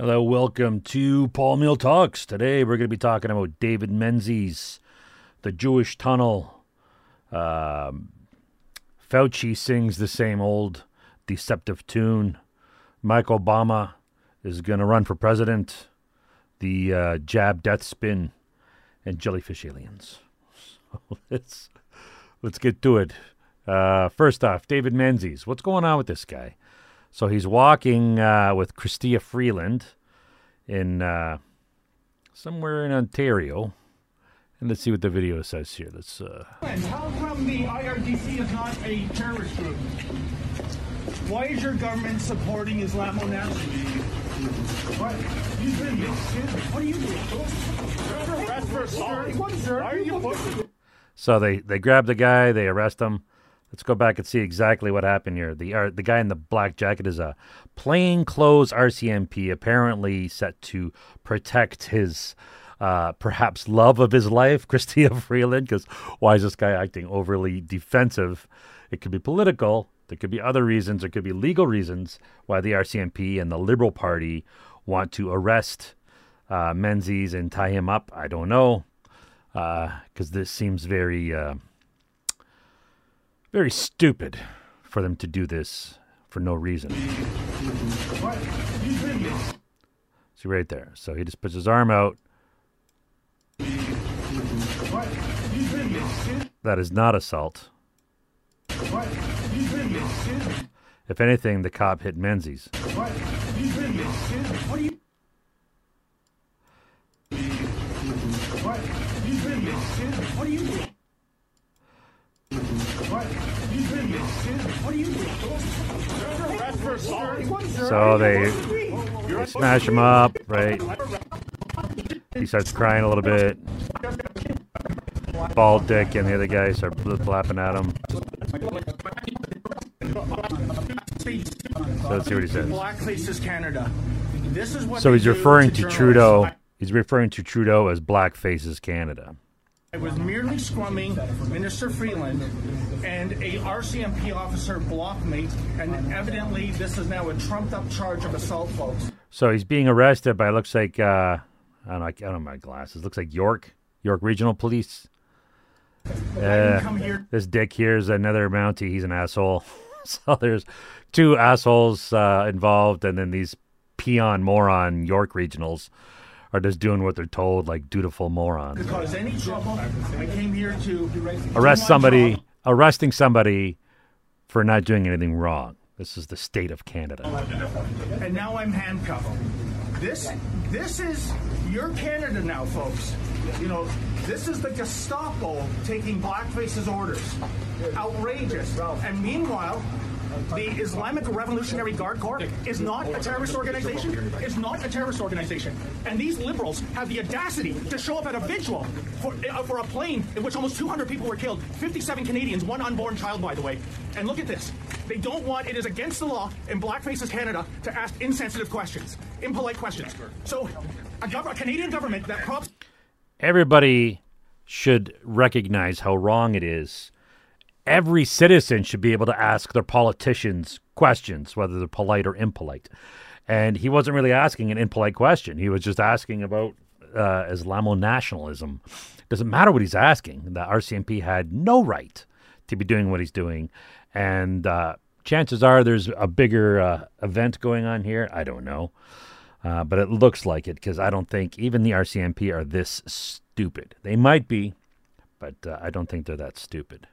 Hello, welcome to Paul Miil Talks. Today we're going to be talking about David Menzies, the Jewish tunnel. Um, Fauci sings the same old deceptive tune. Mike Obama is going to run for president. The uh, jab death spin and jellyfish aliens. So let's let's get to it. Uh, first off, David Menzies. What's going on with this guy? So he's walking uh, with Chrystia Freeland in uh, somewhere in Ontario. And let's see what the video says here. Let's. Uh, And how come the IRGC is not a terrorist group? Why is your government supporting Islamo nationalism? What? You been What are you doing? You're under arrest for assault. What, sir? Why are you pushing? so they they grab the guy, they arrest him. Let's go back and see exactly what happened here. The uh, the guy in the black jacket is a plainclothes RCMP, apparently set to protect his uh, perhaps love of his life, Chrystia Freeland. Because why is this guy acting overly defensive? It could be political. There could be other reasons. There could be legal reasons why the RCMP and the Liberal Party want to arrest uh, Menzies and tie him up. I don't know because this seems very. Very stupid for them to do this for no reason. See right there. So he just puts his arm out. That is not assault. If anything, the cop hit Menzies. What are you doing? What? You been What are you doing? You're under arrest for assault. What, sir? So they, they smash him up, right? He starts crying a little bit. Bald Dick and the other guys start flapping at him. So let's see what he says. Canada. This is what So he's referring to. Trudeau. He's referring to Trudeau as Black Faces Canada. I was merely scrumming Minister Freeland and a RCMP officer blocked me, and evidently this is now a trumped-up charge of assault, folks. So he's being arrested by looks like uh, I don't know, I don't have my glasses. Looks like York, York Regional Police. Uh, this dick here is another Mountie. He's an asshole. so there's two assholes uh, involved, and then these peon moron York regionals are just doing what they're told, like dutiful morons. to cause any trouble. I came here to Arrest somebody, job. arresting somebody for not doing anything wrong. This is the state of Canada. and now I'm handcuffed. This, this is your Canada now, folks. You know, this is the Gestapo taking blackface's orders. Outrageous. And meanwhile, the Islamic Revolutionary Guard Corps is not a terrorist organization. It's not a terrorist organization. And these liberals have the audacity to show up at a vigil for, uh, for a plane in which almost 200 people were killed, 57 Canadians, one unborn child, by the way. And look at this. They don't want, it is against the law in Blackface's Canada to ask insensitive questions, impolite questions. So, a, gov- a Canadian government that props everybody should recognize how wrong it is. Every citizen should be able to ask their politicians questions, whether they're polite or impolite. And he wasn't really asking an impolite question. He was just asking about uh, Islamo nationalism. Doesn't matter what he's asking. The RCMP had no right to be doing what he's doing. And uh, chances are there's a bigger uh, event going on here. I don't know. Uh, but it looks like it because I don't think even the RCMP are this stupid. They might be, but uh, I don't think they're that stupid.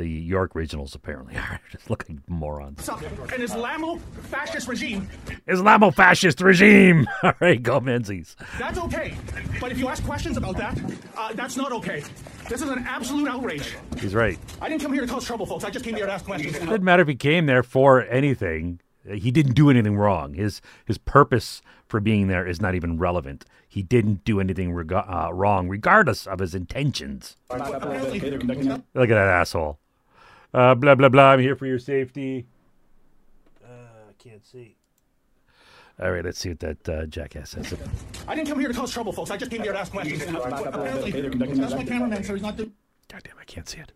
The York Regionals apparently are. Just look like morons. an Islamo fascist regime. Islamo fascist regime. All right, go Menzies. That's okay. But if you ask questions about that, uh, that's not okay. This is an absolute outrage. He's right. I didn't come here to cause trouble, folks. I just came here to ask questions. It didn't matter if he came there for anything. He didn't do anything wrong. His his purpose for being there is not even relevant. He didn't do anything reg- uh, wrong, regardless of his intentions. Look at that asshole. Uh, blah blah blah. I'm here for your safety. Uh, I can't see. All right, let's see what that uh, jackass says. I didn't come here to cause trouble, folks. I just came here to ask questions. Apparently, that's my cameraman, so he's not doing. God damn, I can't see it.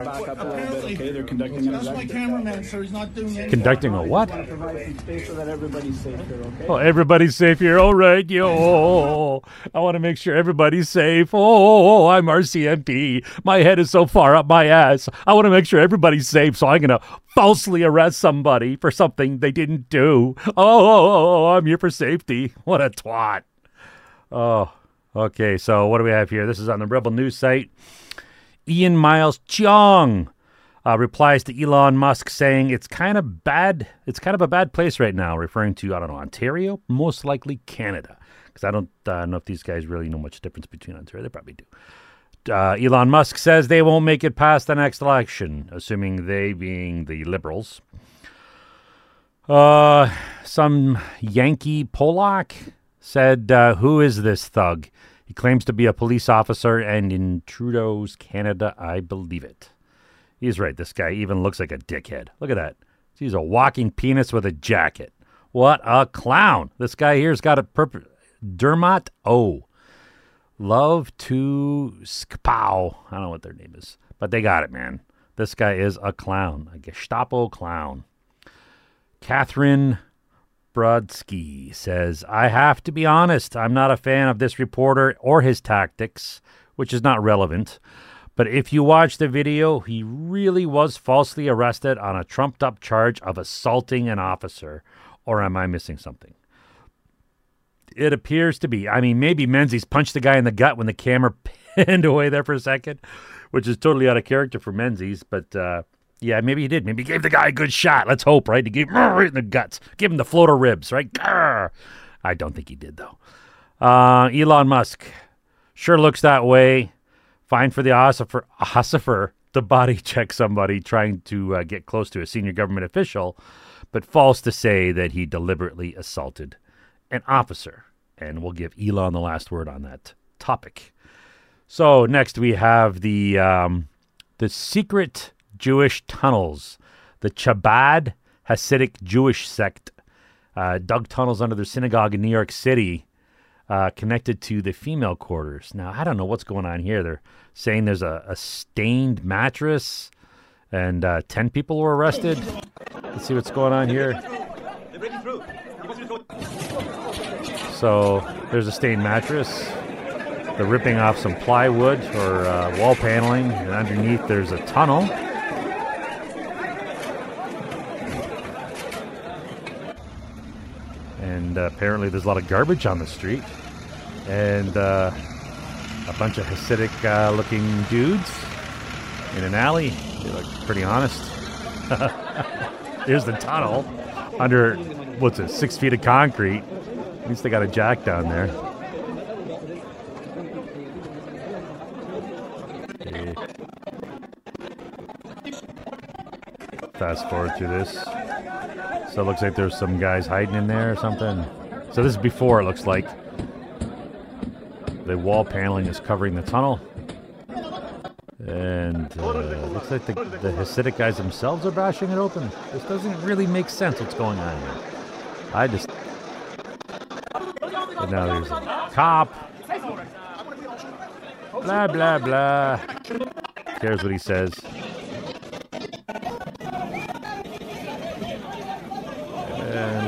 Back up a little bit, Apparently, okay? They're conducting an that's my investigation. cameraman, so he's not doing anything. Conducting a what? I want to provide some space so that everybody's safe here, okay? Oh, everybody's safe here. All right, yo. I want to make sure everybody's safe. Oh, oh, oh, oh I'm RCMP. My head is so far up my ass. I want to make sure everybody's safe, so I'm going to falsely arrest somebody for something they didn't do. Oh, I'm here for safety. What a twat. Oh, okay. So, what do we have here? This is on the Rebel News site. Ian Miles Cheong uh, replies to Elon Musk saying it's kind of bad. It's kind of a bad place right now, referring to I don't know Ontario, most likely Canada, because I don't uh, know if these guys really know much difference between Ontario. They probably do. Uh, Elon Musk says they won't make it past the next election, assuming they being the liberals. Uh, some Yankee Polak said, uh, "Who is this thug?" He claims to be a police officer, and in Trudeau's Canada, I believe it. He's right. This guy even looks like a dickhead. Look at that. He's a walking penis with a jacket. What a clown. This guy here's got a purpose. Dermot O. Love to Skpow. I don't know what their name is, but they got it, man. This guy is a clown, a Gestapo clown. Catherine Brodsky says, I have to be honest. I'm not a fan of this reporter or his tactics, which is not relevant. But if you watch the video, he really was falsely arrested on a trumped up charge of assaulting an officer. Or am I missing something? It appears to be. I mean, maybe Menzies punched the guy in the gut when the camera pinned away there for a second, which is totally out of character for Menzies. But uh, yeah, maybe he did. Maybe he gave the guy a good shot. Let's hope, right? He gave him in the guts. Give him the floater ribs, right? Grr. I don't think he did, though. Uh, Elon Musk sure looks that way. Fine for the ossifer, ossifer to body check somebody trying to uh, get close to a senior government official, but false to say that he deliberately assaulted an officer. And we'll give Elon the last word on that topic. So next we have the um, the secret Jewish tunnels, the Chabad Hasidic Jewish sect uh, dug tunnels under their synagogue in New York City, uh, connected to the female quarters. Now I don't know what's going on here. They're saying there's a, a stained mattress, and uh, ten people were arrested. Let's see what's going on here. So there's a stained mattress. They're ripping off some plywood or uh, wall paneling, and underneath there's a tunnel. And uh, apparently there's a lot of garbage on the street, and uh, a bunch of Hasidic uh, looking dudes in an alley. They look pretty honest. Here's the tunnel under what's it, six feet of concrete. At least they got a jack down there. Fast forward through this. So it looks like there's some guys hiding in there or something. So this is before it looks like. The wall paneling is covering the tunnel. And uh, looks like the, the Hasidic guys themselves are bashing it open. This doesn't really make sense what's going on here. I just. And now there's a cop. Blah, blah, blah. Cares what he says.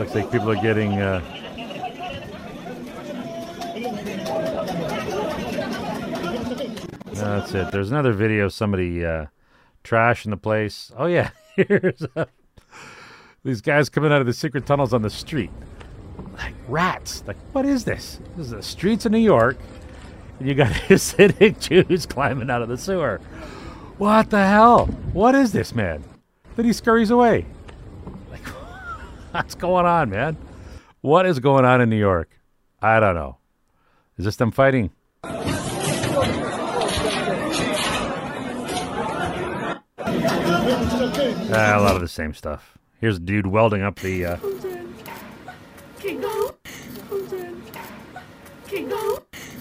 Looks like people are getting. Uh, That's it. There's another video of somebody uh, trashing the place. Oh yeah, here's uh, these guys coming out of the secret tunnels on the street, like rats. Like what is this? This is the streets of New York, and you got Hasidic Jews climbing out of the sewer. What the hell? What is this, man? Then he scurries away. What's going on, man? What is going on in New York? I don't know. Is this them fighting? Ah, a lot of the same stuff. Here's a dude welding up the. Uh,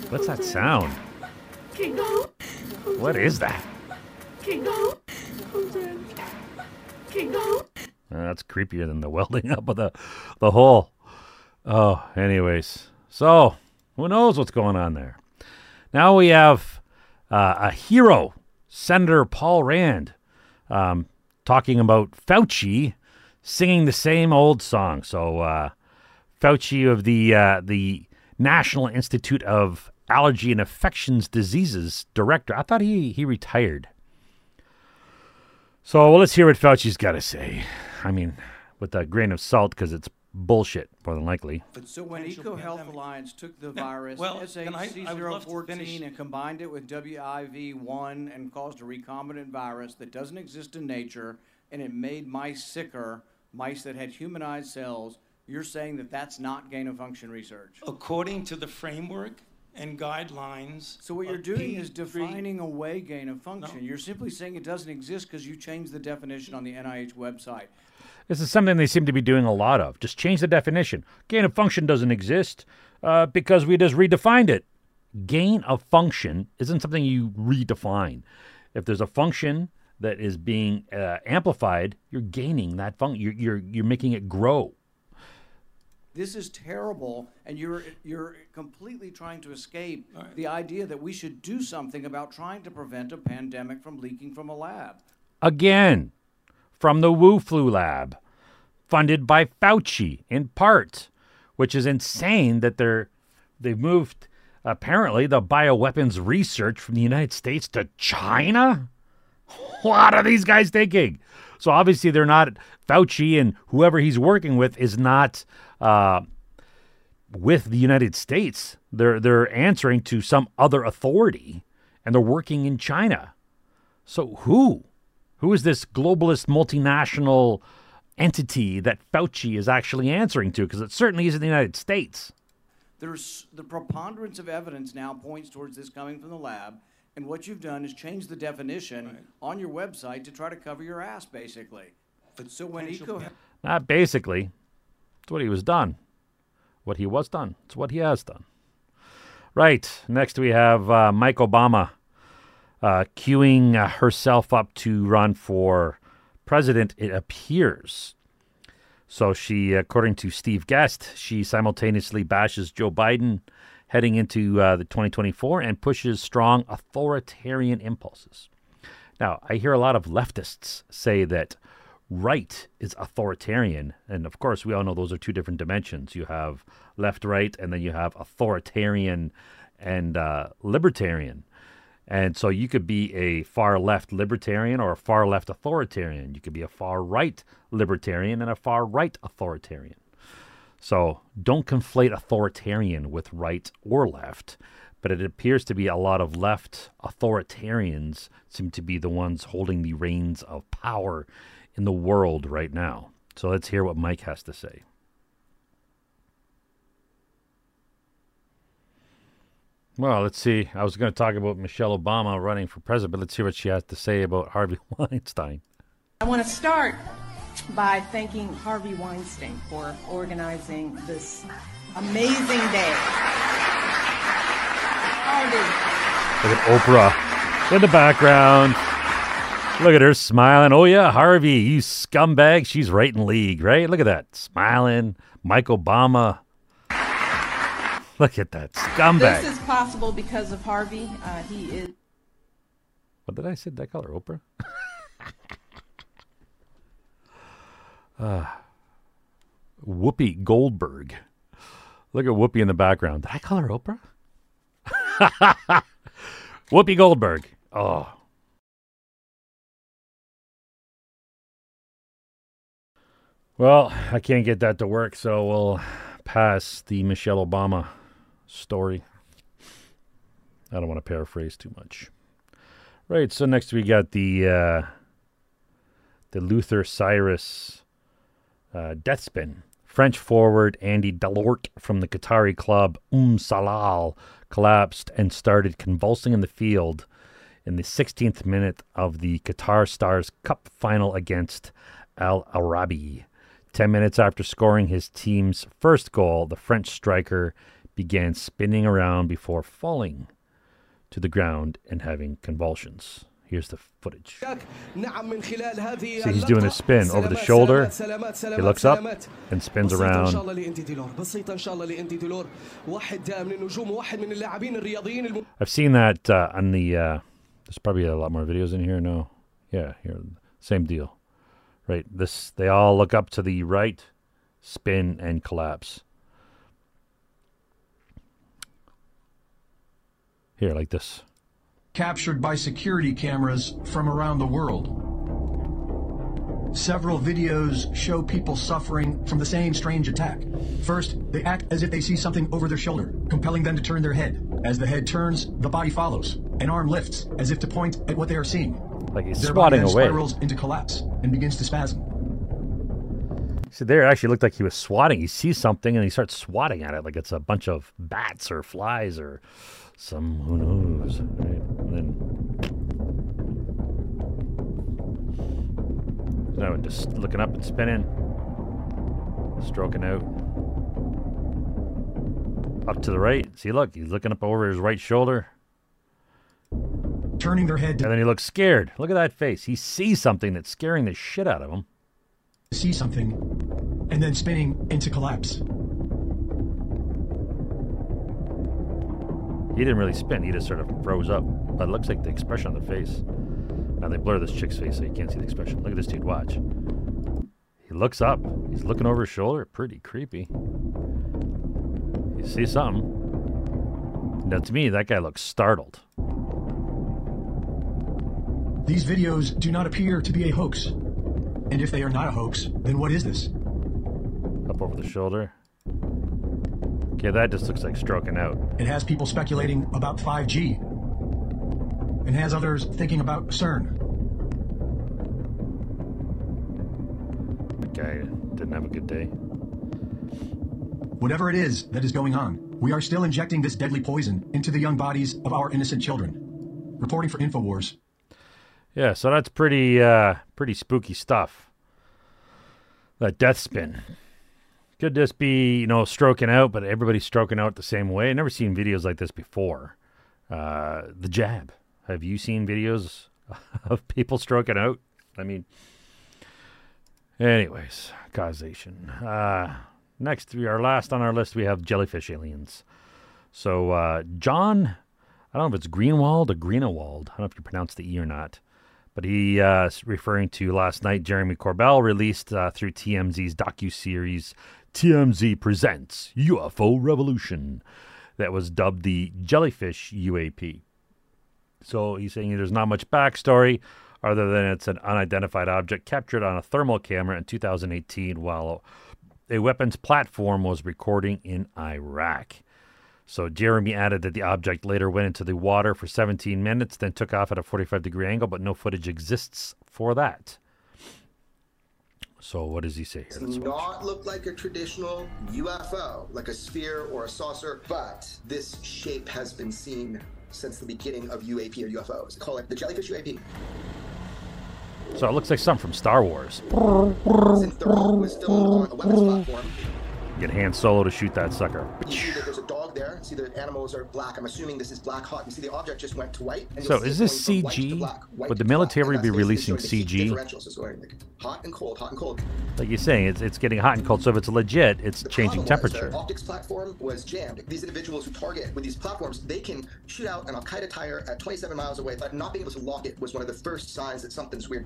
what's that sound? What is that? That's creepier than the welding up of the the hole. Oh, anyways, so who knows what's going on there? Now we have uh, a hero, Senator Paul Rand, um, talking about Fauci singing the same old song. So uh, Fauci of the uh, the National Institute of Allergy and Infectious Diseases director. I thought he he retired. So well, let's hear what Fauci's got to say. I mean, with a grain of salt because it's bullshit more than likely. So when potential EcoHealth. Alliance took the virus well, and I- I would love to finish- SHC014 and combined it with WIV1 and caused a recombinant virus that doesn't exist in nature, and it made mice sicker, mice that had humanized cells, you're saying that that's not gain of function research? According to the framework and guidelines. So what you're of doing is P3 defining away gain of function. No. You're simply saying it doesn't exist because you changed the definition on the NIH website. This is something they seem to be doing a lot of. Just change the definition. Gain of function doesn't exist uh, because we just redefined it. Gain of function isn't something you redefine. If there's a function that is being uh, amplified, you're gaining that function. You're, you're you're making it grow. This is terrible, and you're you're completely trying to escape the idea that we should do something about trying to prevent a pandemic from leaking from a lab. Again, from the Wu Flu Lab, funded by Fauci in part, which is insane that they're they've moved apparently the bioweapons research from the United States to China. What are these guys thinking? So obviously they're not Fauci and whoever he's working with is not uh, with the United States. They're they're answering to some other authority, and they're working in China. So who? Who is this globalist multinational entity that Fauci is actually answering to? Because it certainly isn't the United States. There's the preponderance of evidence now points towards this coming from the lab, and what you've done is change the definition on your website to try to cover your ass, basically. So when Eco, Not basically. It's what he was done. What he was done. It's what he has done. Right. Next we have uh, Mike Obama uh, queuing uh, herself up to run for president, it appears. So she, according to Steve Guest, she simultaneously bashes Joe Biden heading into uh, the 2024 and pushes strong authoritarian impulses. Now, I hear a lot of leftists say that right is authoritarian. And of course, we all know those are two different dimensions. You have left, right, and then you have authoritarian and uh, libertarian. And so you could be a far left libertarian or a far left authoritarian. You could be a far right libertarian and a far right authoritarian. So don't conflate authoritarian with right or left. But it appears to be a lot of left authoritarians seem to be the ones holding the reins of power in the world right now. So let's hear what Mike has to say. Well, let's see. I was going to talk about Michelle Obama running for president, but let's hear what she has to say about Harvey Weinstein. I want to start by thanking Harvey Weinstein for organizing this amazing day. Harvey, Look at Oprah in the background. Look at her smiling. Oh, yeah, Harvey, you scumbag. She's right in league, right? Look at that. Smiling. Mike Obama. Look at that scumbag. this is possible because of Harvey. Uh, he is. What did I say? Did I call her Oprah? uh, Whoopi Goldberg. Look at Whoopi in the background. Did I call her Oprah? Whoopi Goldberg. Oh. Well, I can't get that to work, so we'll pass the Michelle Obama story. I don't want to paraphrase too much. Right. So next we got the uh, the Luther Cyrus uh, death spin. French forward Andy Delort from the Qatari club Um Salal collapsed and started convulsing in the field in the 16th minute of the Qatar Stars Cup final against Al Arabi. Ten minutes after scoring his team's first goal, the French striker began spinning around before falling to the ground and having convulsions. Here's the footage. See, he's doing a spin over the shoulder. He looks up and spins around. I've seen that uh, on the. Uh, there's probably a lot more videos in here. No, yeah, here. Same deal. Right. This they all look up to the right, spin and collapse. Here, like this. Captured by security cameras from around the world. Several videos show people suffering from the same strange attack. First, they act as if they see something over their shoulder, compelling them to turn their head. As the head turns, the body follows. An arm lifts, as if to point at what they are seeing. Like he's Their body then away. spirals into collapse and begins to spasm. See, there it actually looked like he was swatting. He sees something and he starts swatting at it like it's a bunch of bats or flies or some who knows. Right? And then no, just looking up and spinning, stroking out. Up to the right. See, look, he's looking up over his right shoulder. Turning their head to And then he looks scared. Look at that face. He sees something that's scaring the shit out of him. see something, and then spinning into collapse. He didn't really spin. He just sort of froze up. But it looks like the expression on the face. Now they blur this chick's face so you can't see the expression. Look at this dude. Watch. He looks up. He's looking over his shoulder. Pretty creepy. You see something? Now to me, that guy looks startled. These videos do not appear to be a hoax. And if they are not a hoax, then what is this? Up over the shoulder. Okay, that just looks like stroking out. It has people speculating about 5G. And has others thinking about CERN. That guy didn't have a good day. Whatever it is that is going on, we are still injecting this deadly poison into the young bodies of our innocent children. Reporting for InfoWars. Yeah, so that's pretty uh pretty spooky stuff. That death spin. Could just be, you know, stroking out, but everybody's stroking out the same way. I've never seen videos like this before. Uh the jab. Have you seen videos of people stroking out? I mean anyways, causation. Uh next we our last on our list we have jellyfish aliens. So uh John I don't know if it's Greenwald or Greenewald. I don't know if you pronounce the E or not. But he, uh, referring to last night, Jeremy Corbell released uh, through TMZ's docu-series TMZ Presents UFO Revolution that was dubbed the Jellyfish UAP. So he's saying there's not much backstory other than it's an unidentified object captured on a thermal camera in 2018 while a weapons platform was recording in Iraq. So Jeremy added that the object later went into the water for 17 minutes, then took off at a 45 degree angle, but no footage exists for that. So what does he say here? does not look like a traditional UFO, like a sphere or a saucer, but this shape has been seen since the beginning of UAP or UFOs. Call it the jellyfish UAP. So it looks like something from Star Wars. Since the rock was still on a weapons platform, Get Han Solo to shoot that sucker. See that there's a dog there. See the animals are black. I'm assuming this is black hot. You see the object just went to white. And So is this white CG? black, white Would the military be releasing showing the heat CG? differentials. Going like hot and cold, hot and cold. Like you're saying, it's, it's getting hot and cold. So if it's legit, it's The changing was temperature. The optics platform was jammed. These individuals who target with these platforms, they can shoot out an Al Qaeda tire at 27 miles away, but not being able to lock it was one of the first signs that something's weird.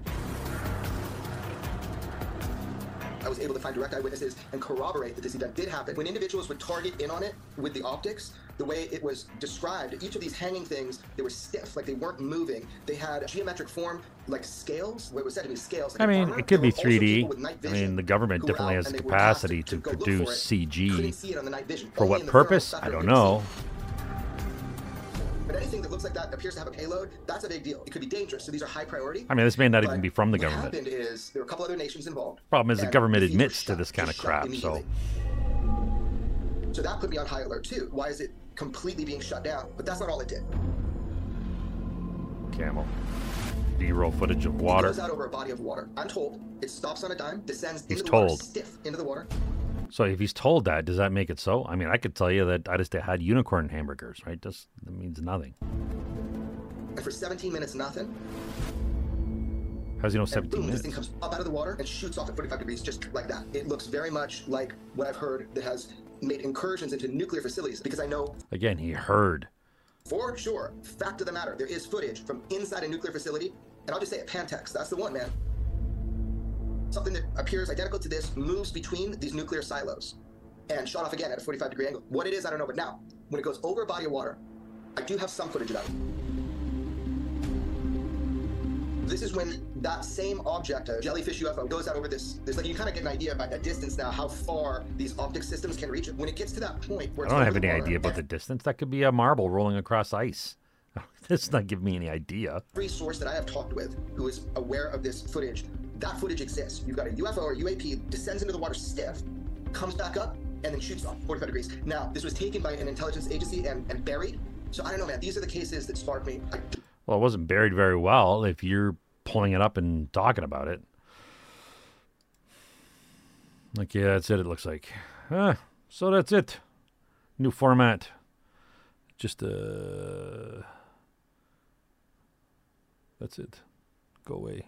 I was able to find direct eyewitnesses and corroborate that this event did happen. When individuals would target in on it with the optics, the way it was described, each of these hanging things, they were stiff, like they weren't moving. They had geometric form, like scales. What was said to be scales. Like I mean, armor. it could There be were also people 3D. with night I mean, the government definitely has the they were tasked capacity to look produce it. CG. see it on the night vision. For what in the thermal purpose? I don't know. But anything that looks like that appears to have a payload, that's a big deal. It could be dangerous. So these are high priority. I mean, this may not even be from the government. what happened is there were a couple other nations involved. Problem is the government admits to this kind of crap, so. So that put me on high alert too. Why is it completely being shut down? But that's not all it did. camel. B-roll footage of It water. goes out over a body of water. I'm told it stops on a dime, descends He's into the water, told. stiff into the water. So if he's told that, does that make it so? I mean, I could tell you that I just had unicorn hamburgers, right? Just that means nothing. And for 17 minutes, nothing. How's he know And 17 boom, minutes? this thing comes up out of the water and shoots off at 45 degrees, just like that. It looks very much like what I've heard that has made incursions into nuclear facilities because I know Again, he heard. for sure, fact of the matter, there is footage from inside a nuclear facility. And I'll just say it, Pantex, that's the one, man. Something that appears identical to this moves between these nuclear silos and shot off again at a 45 degree angle. What it is, I don't know, but now, when it goes over a body of water, I do have some footage of that. This is when that same object, a jellyfish UFO, goes out over this. There's like you kind of get an idea about the distance now how far these optic systems can reach. When it gets to that point where I don't have any idea about the distance. That could be a marble rolling across ice. This not giving me any idea. every source that I have talked with who is aware of this footage, that footage exists. You've got a UFO or UAP descends into the water stiff, comes back up, and then shoots off 45 degrees. Now, this was taken by an intelligence agency and, and buried. So I don't know, man. These are the cases that spark me. I Well, it wasn't buried very well if you're pulling it up and talking about it. Like, yeah, that's it, it looks like. Ah, so that's it. New format. Just, uh. That's it. Go away.